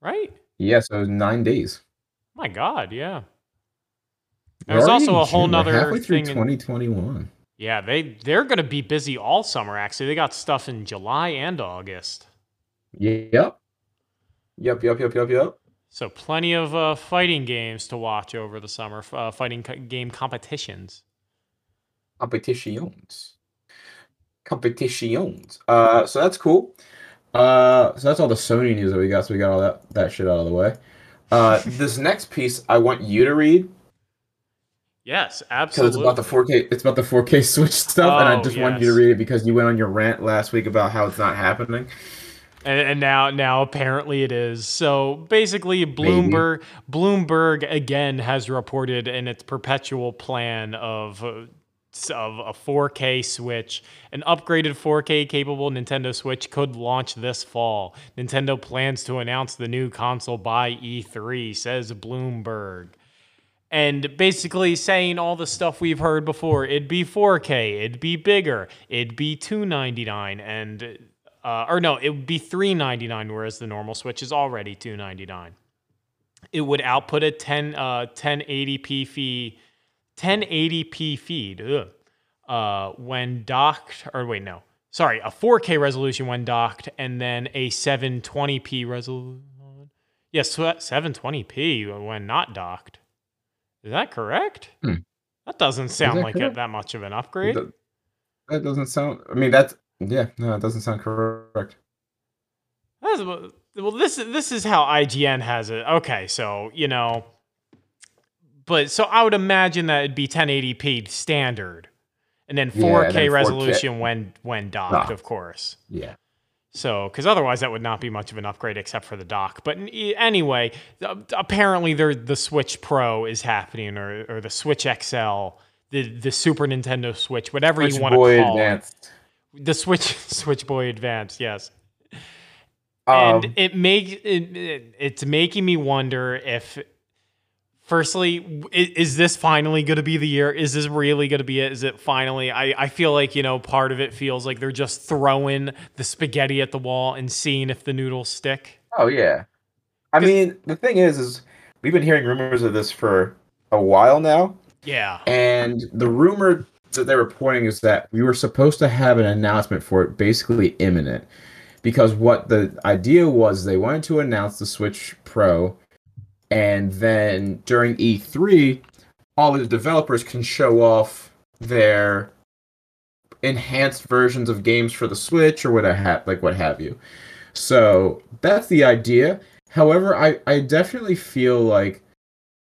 right. Yeah, so nine days. My God, yeah. There's also a whole June. Nother halfway through thing. in- 2021. yeah, they they're gonna be busy all summer. Actually, they got stuff in July and August. Yep. Yep, yep, yep, yep, yep. So plenty of uh, fighting games to watch over the summer. Uh, fighting co- game competitions. Competitions. Competitions. Uh, so that's cool. Uh, so that's all the Sony news that we got. So we got all that that shit out of the way. Uh, this next piece I want you to read Yes, because absolutely. it's about the 4K. It's about the 4K Switch stuff, and I Oh, just wanted you to read it because you went on your rant last week about how it's not happening. and, and now now apparently it is. So basically, Bloomberg Bloomberg again has reported in its perpetual plan of. Of a 4K Switch, an upgraded 4K capable Nintendo Switch could launch this fall. Nintendo plans to announce the new console by E3, says Bloomberg. and basically saying all the stuff we've heard before. It'd be 4K, it'd be bigger, it'd be 299 and uh, or no, it would be 399 whereas the normal Switch is already 299. It would output a 10 uh 1080p fee 1080p feed ugh, uh when docked or wait no. Sorry, a 4K resolution when docked and then a 720p resolution. Yes, 720p when not docked. Is that correct? Hmm. That doesn't sound that like a, that much of an upgrade. That, that doesn't sound. I mean, that's yeah. No, it doesn't sound correct. That's well, this this is how IGN has it. Okay, so you know, but so I would imagine that it'd be 1080p standard, and then 4K Yeah, and then 4K. resolution when when docked, Docked. of course. Yeah. So, because otherwise that would not be much of an upgrade except for the dock. But anyway, apparently the Switch Pro is happening, or or the Switch XL, the the Super Nintendo Switch, whatever Switch you want to call Advanced. it. The Switch Switch Boy Advance, yes. Um, and it makes it, it, it's making me wonder if firstly is this finally going to be the year? Is this really going to be it? Is it finally I, I feel like you know part of it feels like they're just throwing the spaghetti at the wall and seeing if the noodles stick. Oh yeah. I mean, the thing is, is we've been hearing rumors of this for a while now, yeah. And the rumor that they're reporting is that we were supposed to have an announcement for it basically imminent, because what the idea was they wanted to announce the Switch Pro, and then during E3, all of the developers can show off their enhanced versions of games for the Switch or what ha- like what have you. So that's the idea. However, I, I definitely feel like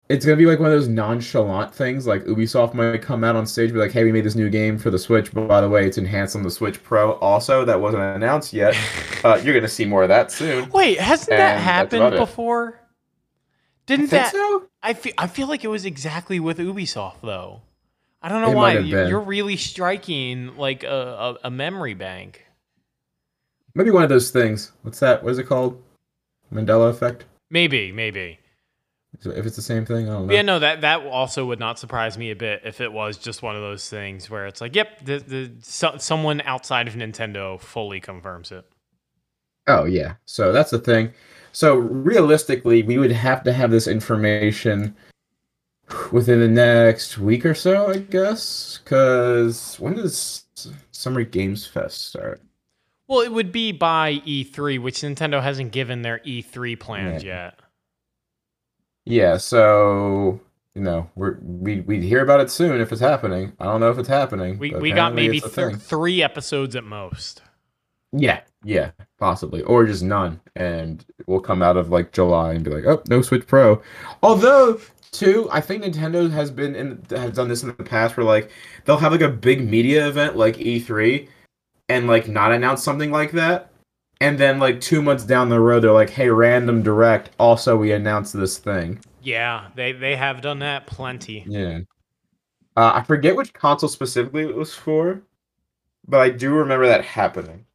it's gonna be like one of those nonchalant things. Like Ubisoft might come out on stage and be like, "Hey, we made this new game for the Switch, but by the way, it's enhanced on the Switch Pro. Also, that wasn't announced yet. Uh, you're gonna see more of that soon." wait hasn't And that happened before didn't that so? I feel, I feel like it was exactly with ubisoft though i don't know It why you, you're really striking like a, a, a memory bank Maybe one of those things. What's that? What is it called? Mandela effect. maybe maybe So If it's the same thing, I don't know. Yeah, no, that that also would not surprise me a bit if it was just one of those things where it's like, yep, the, the so, someone outside of Nintendo fully confirms it. Oh yeah. So that's the thing. So realistically, we would have to have this information within the next week or so, I guess. Cause when does Summer Games Fest start? Well, it would be by E3, which Nintendo hasn't given their E3 plans yet. Yeah. So you know, we're we we'd hear about it soon if it's happening. I don't know if it's happening. We we got maybe th- three episodes at most. Yeah. Yeah. Possibly, or just none, and we'll come out of like July and be like, oh, no Switch Pro. Although, too, I think Nintendo has been in has done this in the past, where like they'll have like a big media event like E3, and like not announce something like that, and then like two months down the road, they're like, hey, random direct. Also, we announced this thing. Yeah, they they have done that plenty. Yeah. Uh, I forget which console specifically it was for, but I do remember that happening.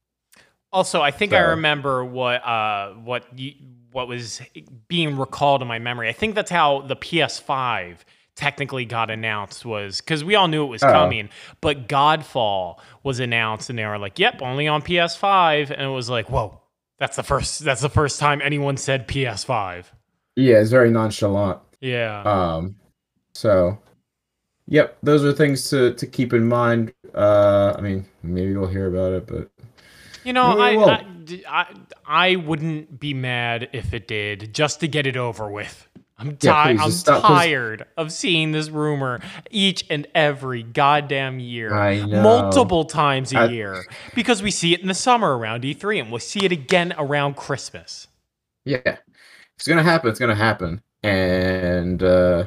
Also, I think I remember what uh what you, what was being recalled in my memory. I think that's how the PS5 technically got announced was because we all knew it was Oh. coming, but Godfall was announced, and they were like, "Yep, only on PS5," and it was like, "Whoa." That's the first. That's the first time anyone said PS5. Yeah, it's very nonchalant. Yeah. Um, so, yep, those are things to to keep in mind. Uh, I mean, maybe we'll hear about it, but You know, I. I, I, I wouldn't be mad if it did, just to get it over with. I'm, Yeah, ti- please, I'm just stop, 'cause- tired of seeing this rumor each and every goddamn year, I know. multiple times a I- year, because we see it in the summer around E3, and we'll see it again around Christmas. Yeah, if it's gonna happen. It's gonna happen, and uh,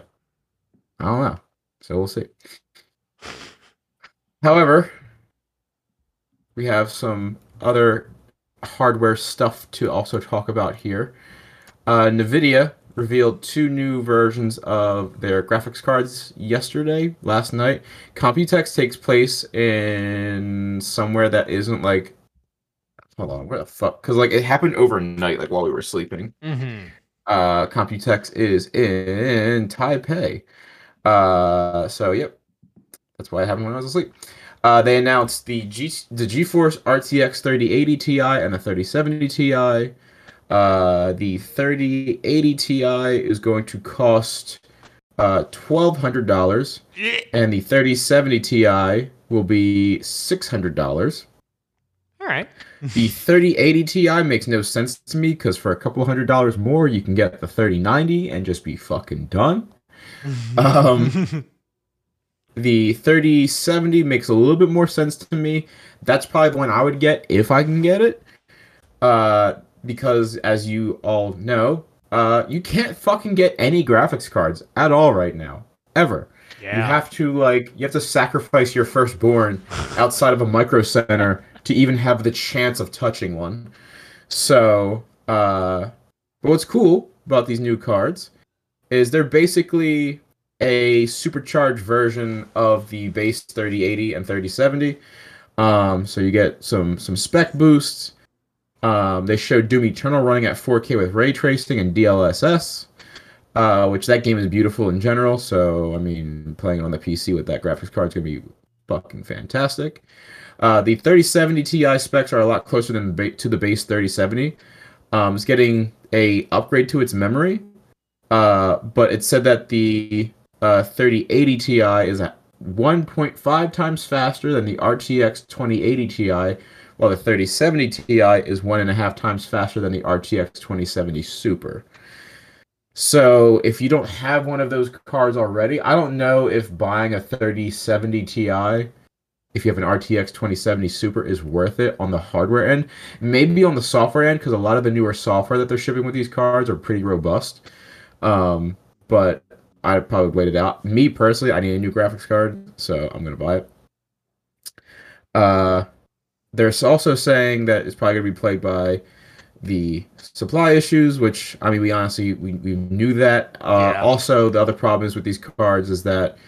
I don't know. So we'll see. However, we have some other hardware stuff to also talk about here. Uh, Nvidia revealed two new versions of their graphics cards yesterday, last night. Computex takes place in somewhere that isn't like. Hold on, where the fuck? Because like it happened overnight, like while we were sleeping Mm-hmm. uh, Computex is in Taipei. Uh, so yep, that's why I happened when I was asleep. Uh, they announced the G the GeForce RTX 3080 Ti and the 3070 Ti. Uh, the 3080 Ti is going to cost uh twelve hundred dollars, and the 3070 Ti will be six hundred dollars. All right. The 3080 Ti makes no sense to me because for a couple hundred dollars more, you can get the 3090 and just be fucking done. Um, the 3070 makes a little bit more sense to me. That's probably the one I would get if I can get it. Uh, because as you all know, uh, you can't fucking get any graphics cards at all right now, ever. yeah. You have to like you have to sacrifice your firstborn outside of a micro center to even have the chance of touching one. So, uh but what's cool about these new cards is they're basically a supercharged version of the base 3080 and 3070. Um so you get some some spec boosts. Um they showed Doom Eternal running at 4K with ray tracing and DLSS uh, which that game is beautiful in general. So I mean, playing on the PC with that graphics card is gonna be fucking fantastic. Uh, the 3070 Ti specs are a lot closer than ba- to the base 3070. Um, it's getting a upgrade to its memory, uh, but it said that the uh, 3080 Ti is 1.5 times faster than the RTX 2080 Ti, while the 3070 Ti is one and a half times faster than the RTX 2070 Super. So if you don't have one of those cards already, I don't know if buying a 3070 Ti, if you have an RTX 2070 Super, is worth it on the hardware end. Maybe on the software end, because a lot of the newer software that they're shipping with these cards are pretty robust. Um, but I'd probably wait it out. Me personally, I need a new graphics card, so I'm gonna buy it. Uh, they're also saying that it's probably gonna be plagued by the supply issues, which I mean, we honestly we, we knew that. Uh, Yeah. Also, the other problem is with these cards is that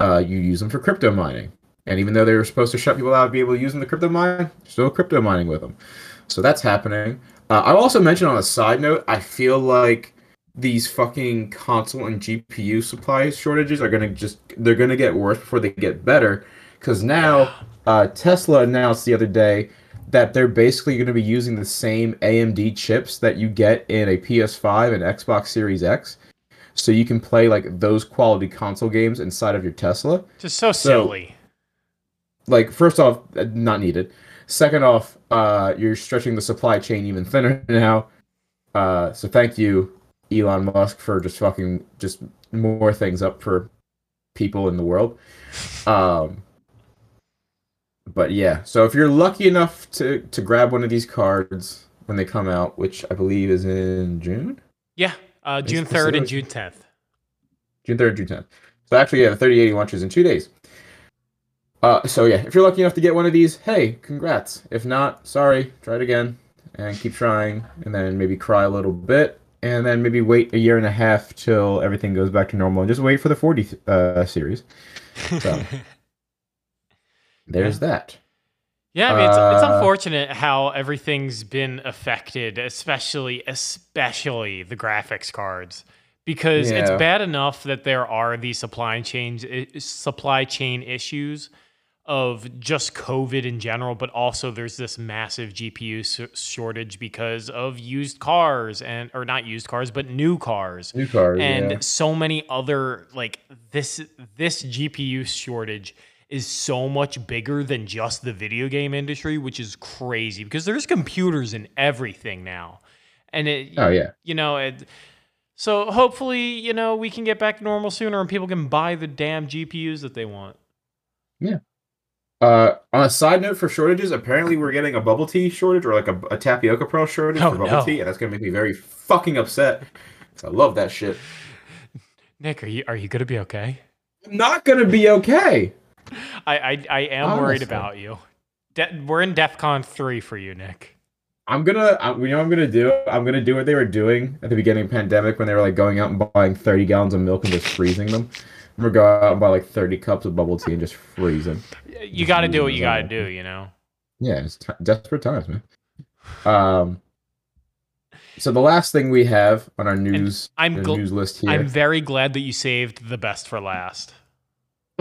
uh, you use them for crypto mining, and even though they were supposed to shut people out to be able to use them to crypto mine, still crypto mining with them. So that's happening. Uh, I also mentioned on a side note, I feel like these fucking console and GPU supply shortages are gonna just they're gonna get worse before they get better. Because now uh, Tesla announced the other day that they're basically going to be using the same AMD chips that you get in a PS5 and Xbox Series X, so you can play like those quality console games inside of your Tesla. Just so So- silly. Like, first off, uh, not needed. Second off, uh, you're stretching the supply chain even thinner now. Uh, so thank you, Elon Musk, for just fucking just more things up for people in the world. Um, but yeah, so if you're lucky enough to to grab one of these cards when they come out, which I believe is in June, Yeah. Uh, June 3rd and June 10th. June third, June tenth. So actually, yeah, the thirty eighty launches in two days. Uh, so yeah, if you're lucky enough to get one of these, hey, congrats. If not, sorry, try it again and keep trying, and then maybe cry a little bit, and then maybe wait a year and a half till everything goes back to normal, and just wait for the forty uh, series. So there's that. Yeah, I mean, it's, it's Uh, unfortunate how everything's been affected, especially especially the graphics cards, because it's bad enough that there are these supply chains i- supply chain issues of just COVID in general, but also there's this massive GPU shortage because of used cars and or not used cars, but new cars New cars, and yeah. so many other like this this GPU shortage is so much bigger than just the video game industry, which is crazy because there's computers in everything now. And it Oh yeah. you know, it, so hopefully, you know, we can get back to normal sooner and people can buy the damn GPUs that they want. Uh, on a side note for shortages, apparently we're getting a bubble tea shortage or like a, a tapioca pearl shortage Oh, for bubble no. tea, and that's gonna make me very fucking upset. I love that shit. Nick, are you are you gonna be okay? I'm not gonna be okay. I I, I am worried about you. De- we're in DEFCON three for you, Nick. I'm gonna, I, you know, I'm gonna do. I'm gonna do what they were doing at the beginning of the pandemic when they were like going out and buying 30 gallons of milk and just freezing them. Gonna go out and buy like 30 cups of bubble tea and just freeze them. You got to do what you got to do. You know. Yeah, it's t- desperate times, man. Um. So the last thing we have on our news, I'm gl- news list here. I'm very glad that you saved the best for last.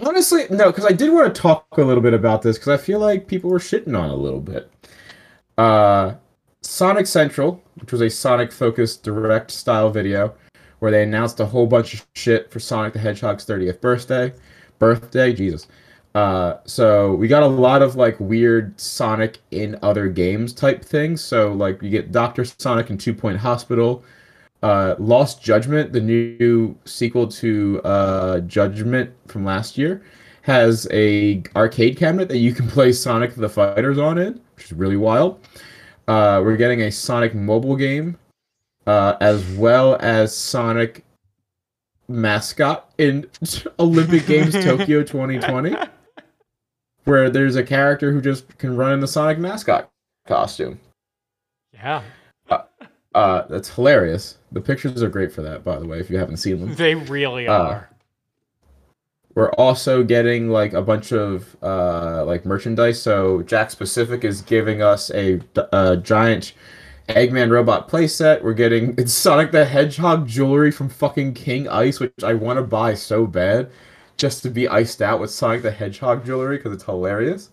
Honestly, no, because I did want to talk a little bit about this because I feel like people were shitting on a little bit. Uh, Sonic Central, which was a Sonic focused direct style video where they announced a whole bunch of shit for Sonic the Hedgehog's 30th birthday. Birthday, Jesus. Uh, so we got a lot of like weird Sonic in other games type things. So like you get Doctor Sonic and Two Point Hospital, uh, Lost Judgment, the new sequel to uh, Judgment from last year, has a arcade cabinet that you can play Sonic the Fighters on in, which is really wild. Uh, we're getting a Sonic mobile game, uh, as well as Sonic mascot in Olympic Games Tokyo 2020, where there's a character who just can run in the Sonic mascot costume. Yeah, Uh, that's hilarious. The pictures are great for that, by the way, if you haven't seen them. they really Uh, are. We're also getting like a bunch of uh, like merchandise. So Jakks Pacific is giving us a, a giant Eggman robot playset. We're getting it's Sonic the Hedgehog jewelry from fucking King Ice, which I want to buy so bad, just to be iced out with Sonic the Hedgehog jewelry because it's hilarious.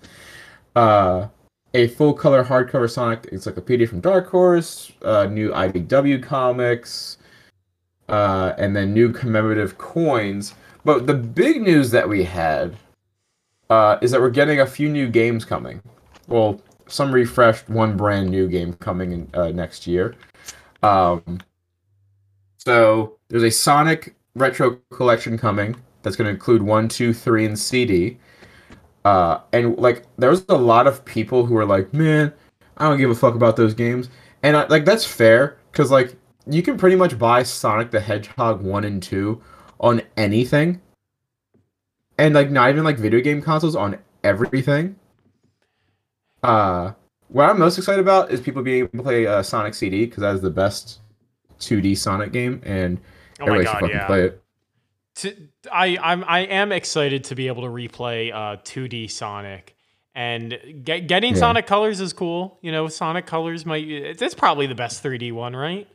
Uh, a full color hardcover Sonic encyclopedia from Dark Horse, uh, new IDW comics, uh, and then new commemorative coins. But the big news that we had uh, is that we're getting a few new games coming. Well, some refreshed, one brand new game coming in, uh, next year. Um, so there's a Sonic retro collection coming that's going to include one, two, three, and CD. Uh, and like, there was a lot of people who were like, "Man, I don't give a fuck about those games," and I, like that's fair because like you can pretty much buy Sonic the Hedgehog one and two on anything, and like not even like video game consoles on everything. Uh, what I'm most excited about is people being able to play uh, Sonic CD because that is the best 2D Sonic game, and Oh my everybody should fucking yeah. play it. To, I I'm I am excited to be able to replay uh 2D Sonic. And get, getting Yeah. Sonic Colors is cool. You know, Sonic Colors might it's probably the best 3D one, right?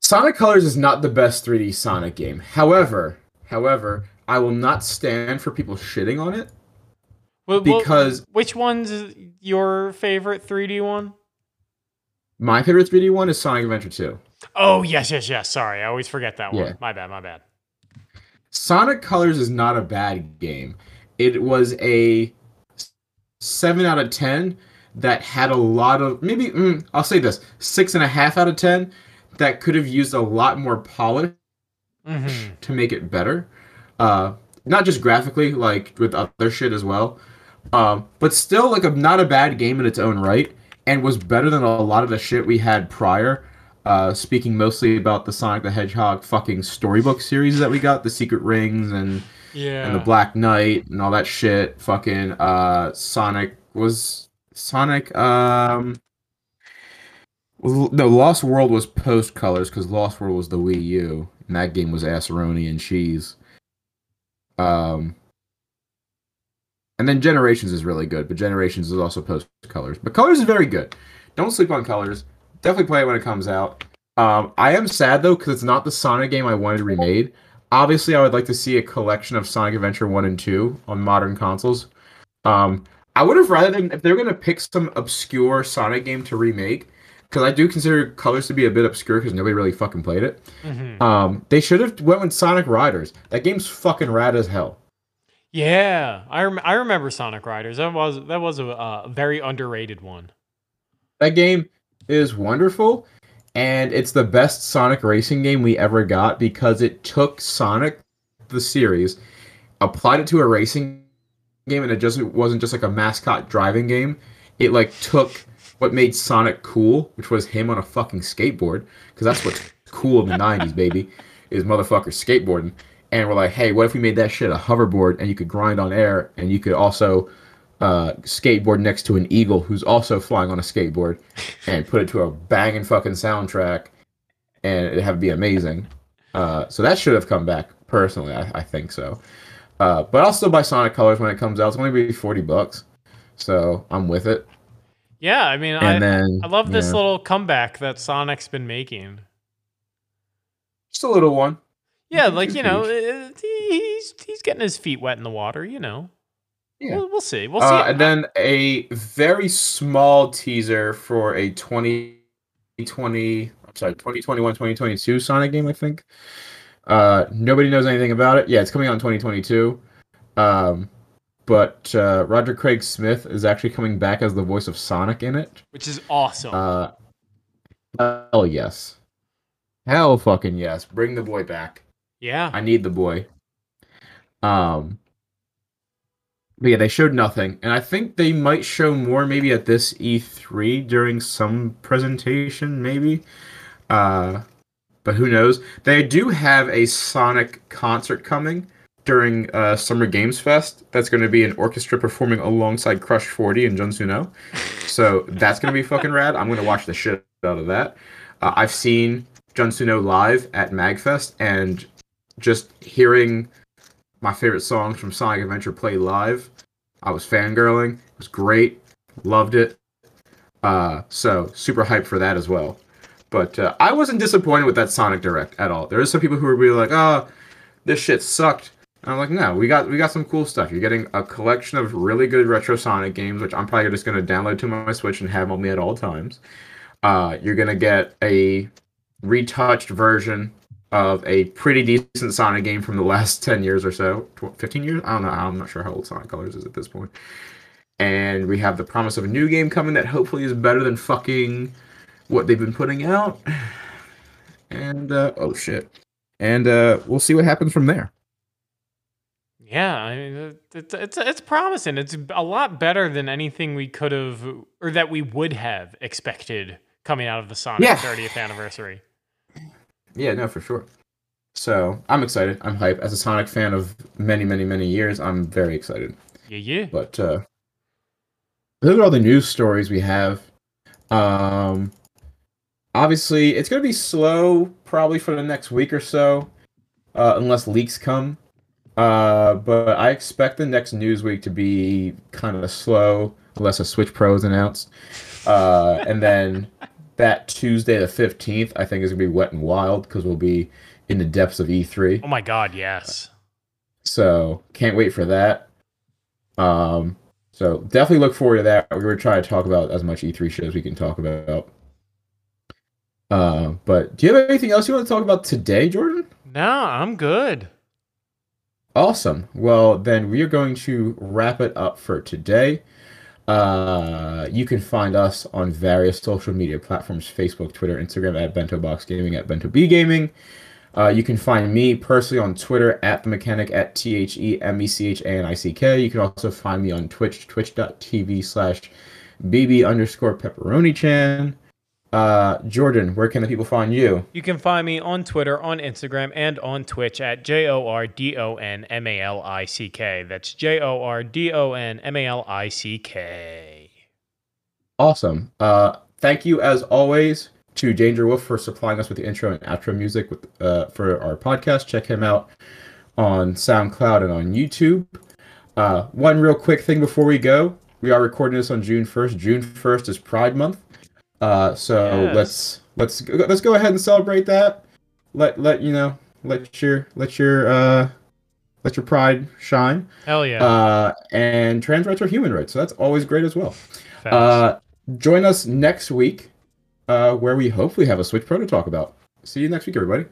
Sonic Colors is not the best 3D Sonic game. However, however, I will not stand for people shitting on it. Well, well, Because- which one's your favorite 3D one? My favorite 3D one is Sonic Adventure 2. Oh, yes, yes, yes. Sorry. I always forget that Yeah. one. My bad, my bad. Sonic Colors is not a bad game. It was a 7 out of 10 that had a lot of, maybe, mm, I'll say this, 6.5 out of 10 that could have used a lot more polish hmm to make it better. Uh, not just graphically, like with other shit as well. Um, but still, like a not a bad game in its own right, and was better than a lot of the shit we had prior. Uh, speaking mostly about the Sonic the Hedgehog fucking storybook series that we got, the Secret Rings and Yeah. and the Black Knight and all that shit. Fucking uh, Sonic was Sonic. Um, no, Lost World was post colors because Lost World was the Wii U, and that game was Aceroni and cheese. Um, and then Generations is really good, but Generations is also post colors. But colors is very good. Don't sleep on colors. Definitely play it when it comes out. Um, I am sad though because it's not the Sonic game I wanted remade. Obviously, I would like to see a collection of Sonic Adventure One and Two on modern consoles. Um, I would have rather than if they're gonna pick some obscure Sonic game to remake, because I do consider Colors to be a bit obscure because nobody really fucking played it. Mhm. Um, they should have went with Sonic Riders. That game's fucking rad as hell. Yeah, I rem- I remember Sonic Riders. That was that was a uh, very underrated one. That game is wonderful, and it's the best Sonic racing game we ever got because it took Sonic, the series, applied it to a racing game, and it just it wasn't just like a mascot driving game. It like took what made Sonic cool, which was him on a fucking skateboard, because that's what's cool in the '90s, baby, is motherfuckers skateboarding. And we're like, hey, what if we made that shit a hoverboard, and you could grind on air, and you could also uh, skateboard next to an eagle who's also flying on a skateboard, and put it to a banging fucking soundtrack, and it'd have to be amazing. Uh, so that should have come back. Personally, I, I think so. Uh, but I'll still buy Sonic Colors when it comes out. It's only be forty bucks, so I'm with it. Yeah, I mean, I, then I love this yeah. little comeback that Sonic's been making. just a little one. Yeah, like you know, uh, he's he's getting his feet wet in the water. You know, Yeah. we'll, we'll see. We'll see. Uh, and then a very small teaser for a 2020, I'm sorry, 2021, 2022 Sonic game, I think. Uh, nobody knows anything about it. Yeah, it's coming out in 2022. Um, but uh, Roger Craig Smith is actually coming back as the voice of Sonic in it. which is awesome. Uh, hell yes. Hell fucking yes. Bring the boy back. Yeah, I need the boy. Um, but yeah, they showed nothing, and I think they might show more maybe at this E3 during some presentation, maybe. Uh, but who knows? They do have a Sonic concert coming during uh, Summer Games Fest. That's going to be an orchestra performing alongside Crush 40 and Jun Senoue. So that's going to be fucking rad. I'm going to watch the shit out of that. Uh, I've seen Jun Senoue live at Magfest, and just hearing my favorite songs from Sonic Adventure play live, I was fangirling. It was great. Loved it. Uh, so super hyped for that as well. But uh, I wasn't disappointed with that Sonic Direct at all. There are some people who were really like, "Oh, this shit sucked." And I'm like, "No, we got we got some cool stuff. You're getting a collection of really good retro Sonic games, which I'm probably just gonna download to my Switch and have on me at all times. Uh, you're gonna get a retouched version of a pretty decent Sonic game from the last 10 years or so. Tw- 15 years? I don't know. I'm not sure how old Sonic Colors is at this point. And we have the promise of a new game coming that hopefully is better than fucking what they've been putting out. And, uh, oh shit. And, uh, we'll see what happens from there. yeah. I mean, it's it's it's promising. It's a lot better than anything we could have or that we would have expected coming out of the Sonic Yeah. 30th anniversary. Yeah, no, for sure. So I'm excited. I'm hype. As a Sonic fan of many, many, many years, I'm very excited. Yeah, yeah. But uh those are all the news stories we have. Um obviously it's gonna be slow probably for the next week or so, uh, unless leaks come. Uh but I expect the next news week to be kind of slow unless a Switch Pro is announced. Uh and then that Tuesday the 15th I think is gonna be wet and wild because we'll be in the depths of E E3. Oh my God, yes. So can't wait for that. Um, so definitely look forward to that. We were trying to to talk about as much E3 shit as we can talk about. Uh, but do you have anything else you want to talk about today, Jordan? No, I'm good. Awesome. Well, then we are going to wrap it up for today. Uh, you can find us on various social media platforms Facebook, Twitter, Instagram at Bento Box Gaming, at Bento B Gaming. Uh, you can find me personally on Twitter at the mechanic at T H E M E C H A N I C K. You can also find me on Twitch, twitch.tv slash BB underscore pepperoni chan. Uh, Jordan, where can the people find you? You can find me on Twitter, on Instagram, and on Twitch at J O R D O N M A L I C K. That's J O R D O N M A L I C K. Awesome. Uh, thank you as always to Danger Wolf for supplying us with the intro and outro music with uh, for our podcast. Check him out on SoundCloud and on YouTube. Uh, one real quick thing before we go: we are recording this on June first. June first is Pride Month, uh, so Yes. let's let's go- let's go ahead and celebrate that. Let let you know let your let your uh, let your pride shine. Hell yeah. Uh, and trans rights are human rights, so that's always great as well. Uh, join us next week, uh, where we hopefully have a Switch Pro to talk about. See you next week, everybody.